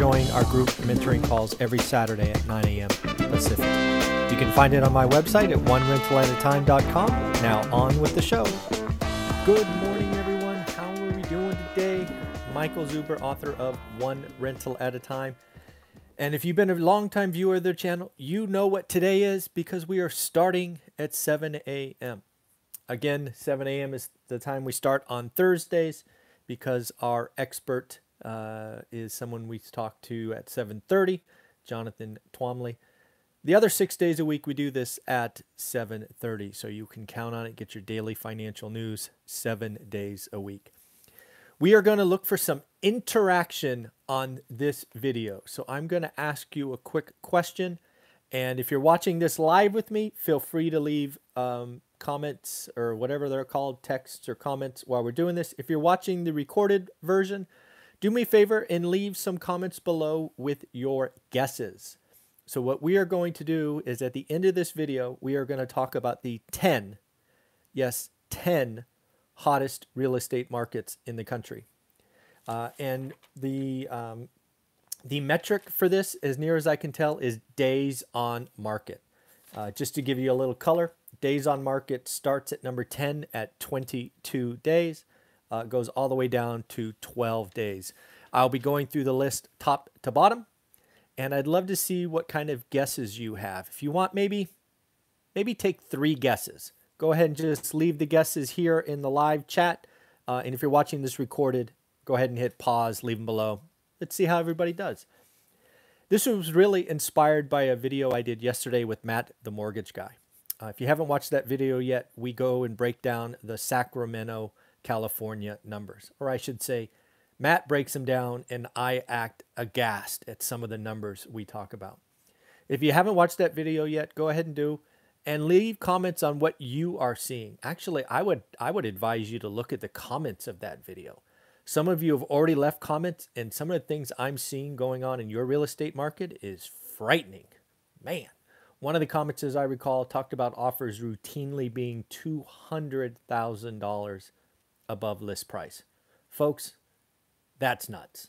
join our group mentoring calls every Saturday at 9 a.m. Pacific. You can find it on my website at onerentalatatime.com. Now on with the show. Good morning, everyone. How are we doing today? Michael Zuber, author of One Rental at a Time. And if you've been a longtime viewer of the channel, you know what today is because we are starting at 7 a.m. Again, 7 a.m. is the time we start on Thursdays because our expert uh, is someone we talk to at 7:30, Jonathan Twombly. The other six days a week, we do this at 7:30, so you can count on it. Get your daily financial news seven days a week. We are going to look for some interaction on this video. So I'm going to ask you a quick question, and if you're watching this live with me, feel free to leave um, comments or whatever they're called, texts or comments while we're doing this. If you're watching the recorded version, do me a favor and leave some comments below with your guesses. So what we are going to do is at the end of this video, we are going to talk about the 10, yes, 10 hottest real estate markets in the country. Uh, and the, um, the metric for this, as near as I can tell, is days on market. Uh, just to give you a little color, days on market starts at number 10 at 22 days, uh, goes all the way down to 12 days. I'll be going through the list top to bottom and I'd love to see what kind of guesses you have. If you want, maybe, maybe take three guesses. Go ahead and just leave the guesses here in the live chat. Uh, and if you're watching this recorded, go ahead and hit pause, leave them below. Let's see how everybody does. This was really inspired by a video I did yesterday with Matt, the mortgage guy. Uh, if you haven't watched that video yet, we go and break down the Sacramento, California numbers, or I should say, Matt breaks them down, and I act aghast at some of the numbers we talk about. If you haven't watched that video yet, go ahead and do and leave comments on what you are seeing. Actually, I would I would advise you to look at the comments of that video. Some of you have already left comments and some of the things I'm seeing going on in your real estate market is frightening. Man, one of the comments as I recall talked about offers routinely being $200,000 above list price. Folks, that's nuts.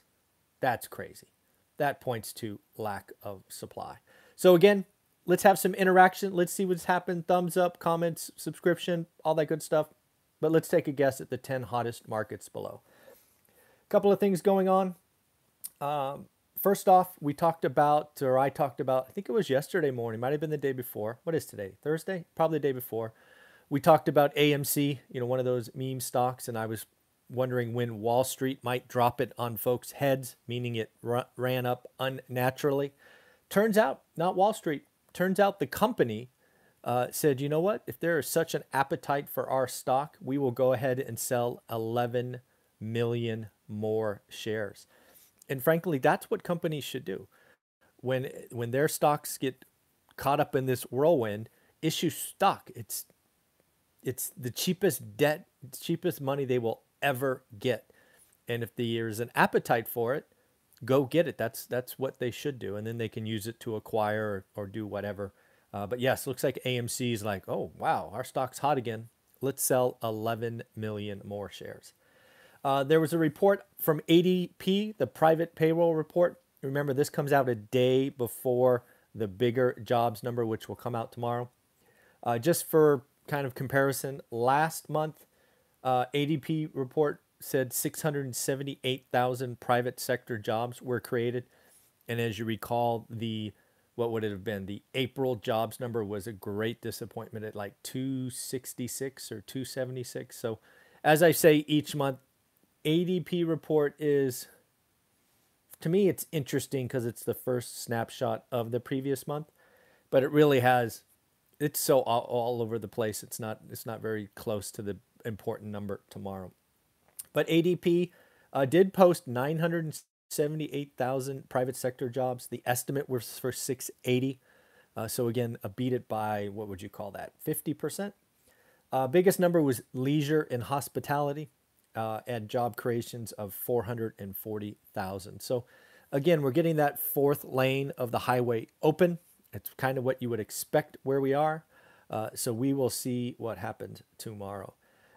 That's crazy. That points to lack of supply. So again, let's have some interaction. Let's see what's happened. Thumbs up, comments, subscription, all that good stuff. But let's take a guess at the 10 hottest markets below. A couple of things going on. Um, first off, we talked about, or I talked about, I think it was yesterday morning, might have been the day before. What is today? Thursday? Probably the day before. We talked about AMC, you know, one of those meme stocks, and I was wondering when Wall Street might drop it on folks' heads, meaning it ran up unnaturally. Turns out, not Wall Street. Turns out the company uh, said, you know what? If there is such an appetite for our stock, we will go ahead and sell 11 million more shares. And frankly, that's what companies should do. When when their stocks get caught up in this whirlwind, issue stock. It's it's the cheapest debt, cheapest money they will ever get. And if there's an appetite for it, go get it. That's that's what they should do, and then they can use it to acquire or, or do whatever. Uh, but yes, looks like AMC is like, oh wow, our stock's hot again. Let's sell 11 million more shares. Uh, there was a report from ADP, the private payroll report. Remember, this comes out a day before the bigger jobs number, which will come out tomorrow. Uh, just for kind of comparison, last month uh, ADP report said 678,000 private sector jobs were created. And as you recall, the what would it have been? The April jobs number was a great disappointment at like 266 or 276. So, as I say each month, ADP report is to me it's interesting because it's the first snapshot of the previous month, but it really has it's so all, all over the place. It's not it's not very close to the important number tomorrow. But ADP uh, did post 978,000 private sector jobs. The estimate was for 680. Uh, so again, a beat it by what would you call that? 50%. Uh, biggest number was leisure and hospitality uh, and job creations of 440,000. So, again, we're getting that fourth lane of the highway open. It's kind of what you would expect where we are. Uh, so, we will see what happens tomorrow.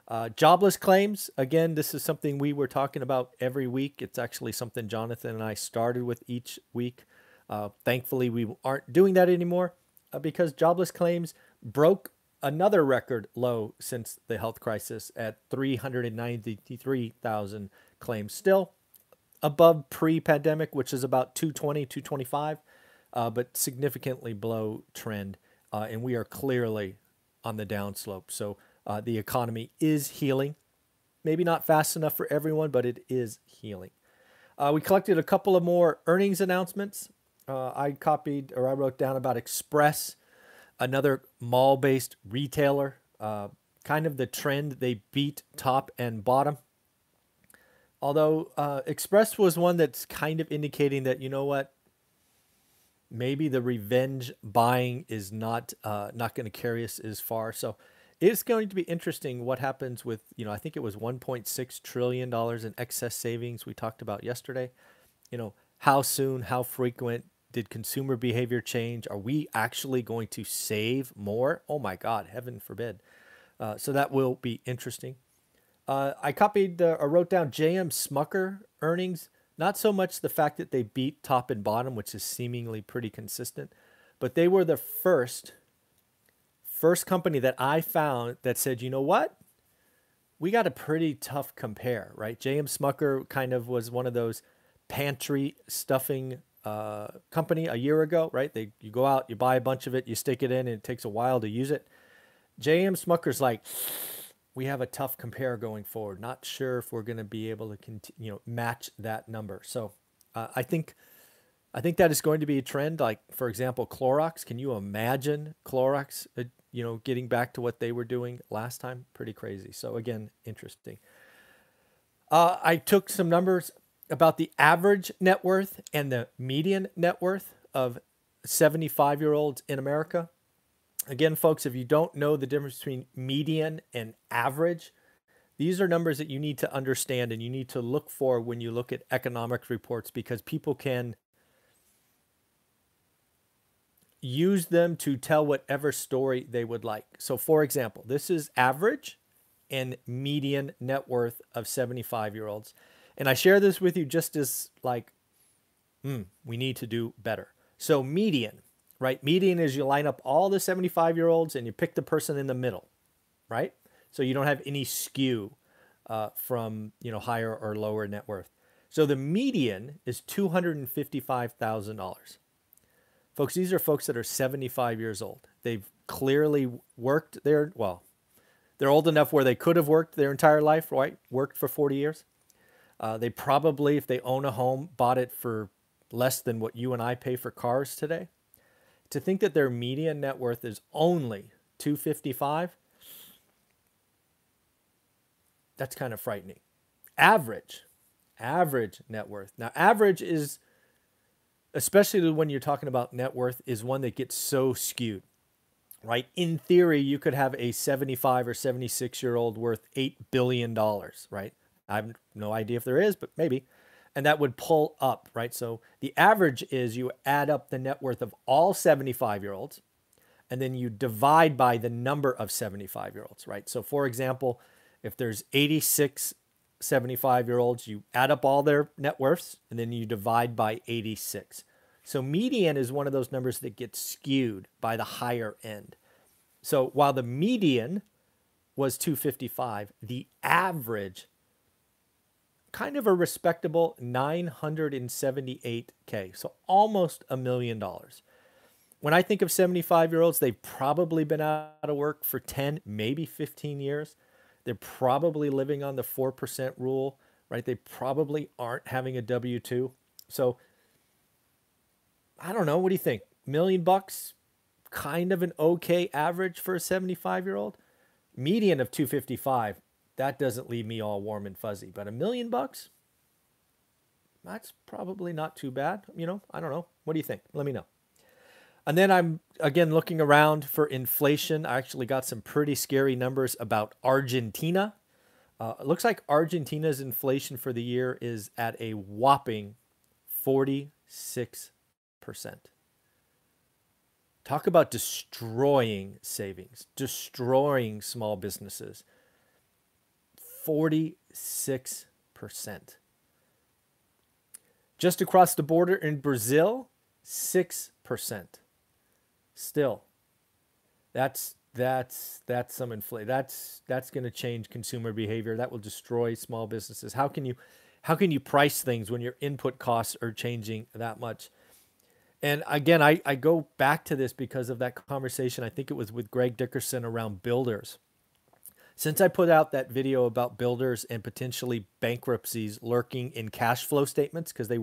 Uh, jobless claims, again, this is something we were talking about every week. It's actually something Jonathan and I started with each week. Uh, thankfully, we aren't doing that anymore uh, because jobless claims broke another record low since the health crisis at 393,000 claims. Still above pre pandemic, which is about 220, 225, uh, but significantly below trend. Uh, and we are clearly on the downslope. So uh, the economy is healing. Maybe not fast enough for everyone, but it is healing. Uh, we collected a couple of more earnings announcements. Uh, I copied or I wrote down about Express another mall based retailer. Uh, kind of the trend, they beat top and bottom. Although uh, Express was one that's kind of indicating that, you know what, maybe the revenge buying is not uh, not going to carry us as far. So it's going to be interesting what happens with, you know, I think it was 1.6 trillion dollars in excess savings we talked about yesterday. You know, how soon, how frequent did consumer behavior change? Are we actually going to save more? Oh my God, heaven forbid. Uh, so that will be interesting. Uh, I copied uh, or wrote down JM Smucker earnings. Not so much the fact that they beat top and bottom, which is seemingly pretty consistent, but they were the first first company that I found that said, you know what? We got a pretty tough compare, right? JM Smucker kind of was one of those pantry stuffing uh, company a year ago, right? They you go out, you buy a bunch of it, you stick it in, and it takes a while to use it. JM Smucker's like, we have a tough compare going forward. Not sure if we're going to be able to continue, you know, match that number. So uh, I think, I think that is going to be a trend. Like for example, Clorox. Can you imagine Clorox, uh, you know, getting back to what they were doing last time? Pretty crazy. So again, interesting. Uh, I took some numbers about the average net worth and the median net worth of 75 year olds in America. Again, folks, if you don't know the difference between median and average, these are numbers that you need to understand and you need to look for when you look at economic reports because people can use them to tell whatever story they would like. So, for example, this is average and median net worth of 75 year olds. And I share this with you just as like, hmm, we need to do better. So median, right? Median is you line up all the 75 year olds and you pick the person in the middle, right? So you don't have any skew uh, from you know higher or lower net worth. So the median is two hundred and fifty-five thousand dollars. Folks, these are folks that are 75 years old. They've clearly worked there. Well, they're old enough where they could have worked their entire life, right? Worked for 40 years. Uh, they probably, if they own a home, bought it for less than what you and I pay for cars today. To think that their median net worth is only 255, that's kind of frightening. Average, average net worth. Now, average is, especially when you're talking about net worth, is one that gets so skewed, right? In theory, you could have a 75 or 76 year old worth $8 billion, right? I have no idea if there is, but maybe. And that would pull up, right? So the average is you add up the net worth of all 75 year olds and then you divide by the number of 75 year olds, right? So for example, if there's 86 75 year olds, you add up all their net worths and then you divide by 86. So median is one of those numbers that gets skewed by the higher end. So while the median was 255, the average kind of a respectable 978K. So almost a million dollars. When I think of 75 year olds, they've probably been out of work for 10, maybe 15 years. They're probably living on the 4% rule, right? They probably aren't having a W 2. So I don't know. What do you think? Million bucks, kind of an okay average for a 75 year old. Median of 255 that doesn't leave me all warm and fuzzy. But a million bucks, that's probably not too bad. You know, I don't know. What do you think? Let me know. And then I'm again looking around for inflation. I actually got some pretty scary numbers about Argentina. Uh, it looks like Argentina's inflation for the year is at a whopping 46%. Talk about destroying savings, destroying small businesses. 46%. Just across the border in Brazil, 6%. Still. That's that's that's some inflation. That's that's going to change consumer behavior. That will destroy small businesses. How can you how can you price things when your input costs are changing that much? And again, I, I go back to this because of that conversation. I think it was with Greg Dickerson around builders. Since I put out that video about builders and potentially bankruptcies lurking in cash flow statements because they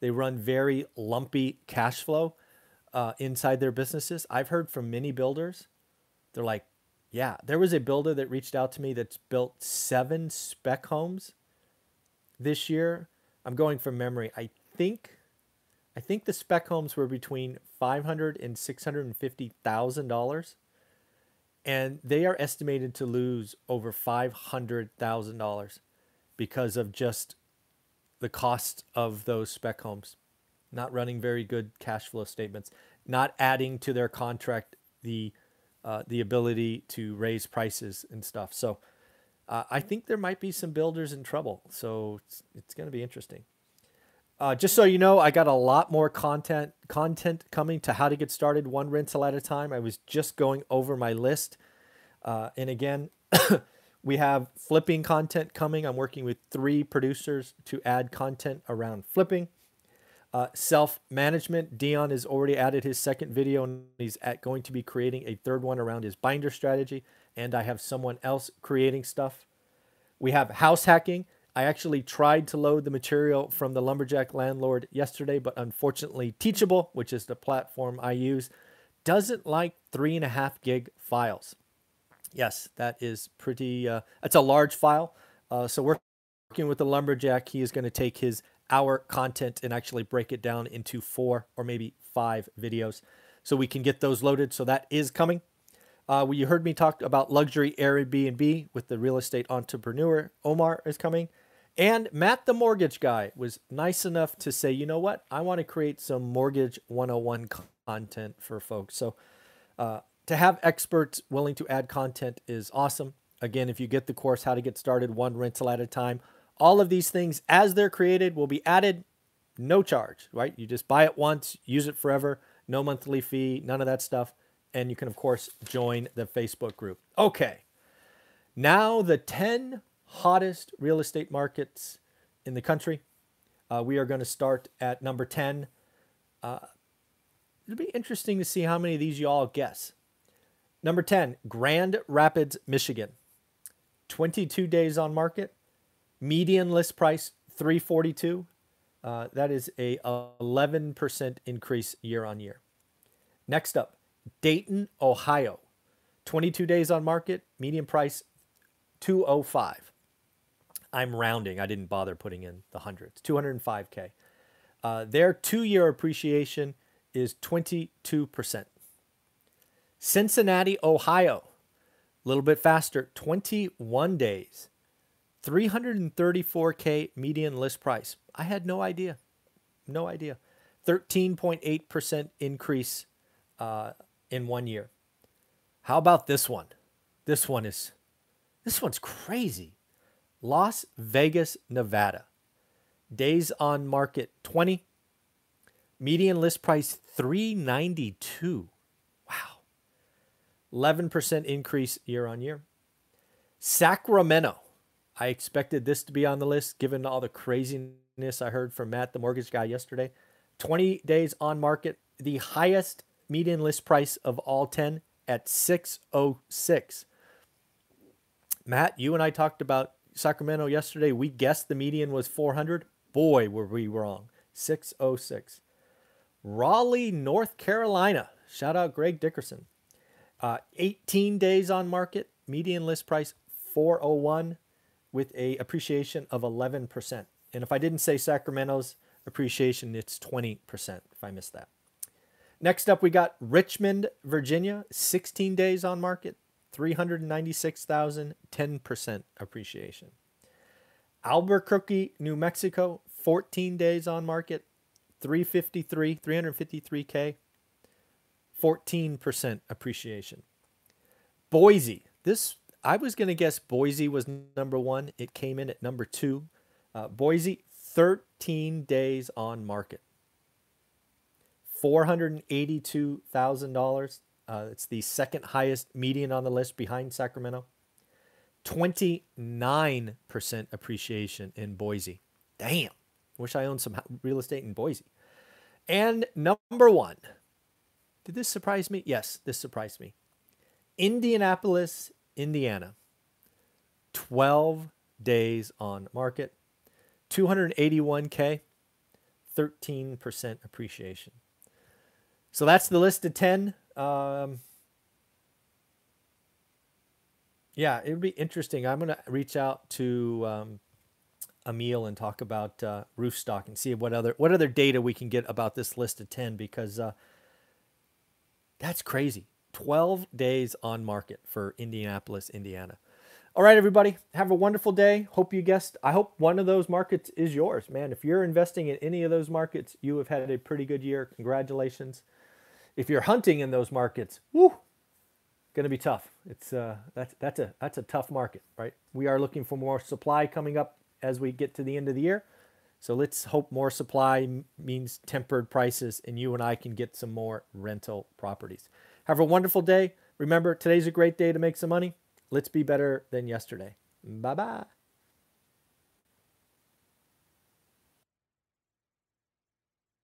they run very lumpy cash flow uh, inside their businesses, I've heard from many builders. They're like, yeah, there was a builder that reached out to me that's built seven spec homes this year. I'm going from memory. I think I think the spec homes were between five hundred and six hundred and fifty thousand dollars, and they are estimated to lose over five hundred thousand dollars because of just the cost of those spec homes, not running very good cash flow statements, not adding to their contract the uh, the ability to raise prices and stuff. So. Uh, I think there might be some builders in trouble, so it's, it's going to be interesting. Uh, just so you know, I got a lot more content content coming to how to get started one rental at a time. I was just going over my list, uh, and again, we have flipping content coming. I'm working with three producers to add content around flipping. Uh, self management. Dion has already added his second video, and he's at, going to be creating a third one around his binder strategy. And I have someone else creating stuff. We have house hacking. I actually tried to load the material from the Lumberjack Landlord yesterday, but unfortunately, Teachable, which is the platform I use, doesn't like three and a half gig files. Yes, that is pretty, uh, that's a large file. Uh, so we're working with the Lumberjack. He is going to take his hour content and actually break it down into four or maybe five videos so we can get those loaded. So that is coming. Uh, well, you heard me talk about luxury Airbnb with the real estate entrepreneur. Omar is coming. And Matt, the mortgage guy, was nice enough to say, you know what? I want to create some mortgage 101 content for folks. So, uh, to have experts willing to add content is awesome. Again, if you get the course, How to Get Started One Rental at a Time, all of these things, as they're created, will be added no charge, right? You just buy it once, use it forever, no monthly fee, none of that stuff. And you can, of course, join the Facebook group. Okay. Now, the 10 hottest real estate markets in the country. Uh, we are going to start at number 10. Uh, it'll be interesting to see how many of these you all guess. Number 10, Grand Rapids, Michigan. 22 days on market. Median list price 342. Uh, that is a 11% increase year on year. Next up, Dayton, Ohio. 22 days on market, median price 205. I'm rounding. I didn't bother putting in the hundreds. 205K. Uh, their two year appreciation is 22%. Cincinnati, Ohio, a little bit faster, 21 days, 334K median list price. I had no idea. No idea. 13.8% increase uh, in one year. How about this one? This one is, this one's crazy. Las Vegas, Nevada. Days on market 20. Median list price 392. Wow. 11% increase year on year. Sacramento. I expected this to be on the list given all the craziness I heard from Matt, the mortgage guy, yesterday. 20 days on market, the highest median list price of all 10 at 606. Matt, you and I talked about Sacramento yesterday, we guessed the median was 400. Boy, were we wrong. 606. Raleigh, North Carolina. Shout out Greg Dickerson. Uh, 18 days on market, median list price 401 with a appreciation of 11%. And if I didn't say Sacramento's appreciation, it's 20% if I missed that. Next up, we got Richmond, Virginia, 16 days on market, 396,000, 10% appreciation. Albuquerque, New Mexico, 14 days on market, 353, 353k, 14% appreciation. Boise, this I was going to guess Boise was number 1. It came in at number 2. Uh, Boise 13 days on market. $482,000. Uh, it's the second highest median on the list behind Sacramento. 29% appreciation in Boise. Damn. Wish I owned some real estate in Boise. And number one, did this surprise me? Yes, this surprised me. Indianapolis, Indiana. 12 days on market. 281K, 13% appreciation. So that's the list of 10. Um, yeah, it would be interesting. I'm going to reach out to um, Emil and talk about uh, Roofstock and see what other what other data we can get about this list of 10 because uh, that's crazy. 12 days on market for Indianapolis, Indiana. All right, everybody, have a wonderful day. Hope you guessed. I hope one of those markets is yours, man. If you're investing in any of those markets, you have had a pretty good year. Congratulations. If you're hunting in those markets, whoo, going to be tough. It's uh, that's that's a that's a tough market, right? We are looking for more supply coming up as we get to the end of the year. So let's hope more supply means tempered prices, and you and I can get some more rental properties. Have a wonderful day. Remember, today's a great day to make some money. Let's be better than yesterday. Bye bye.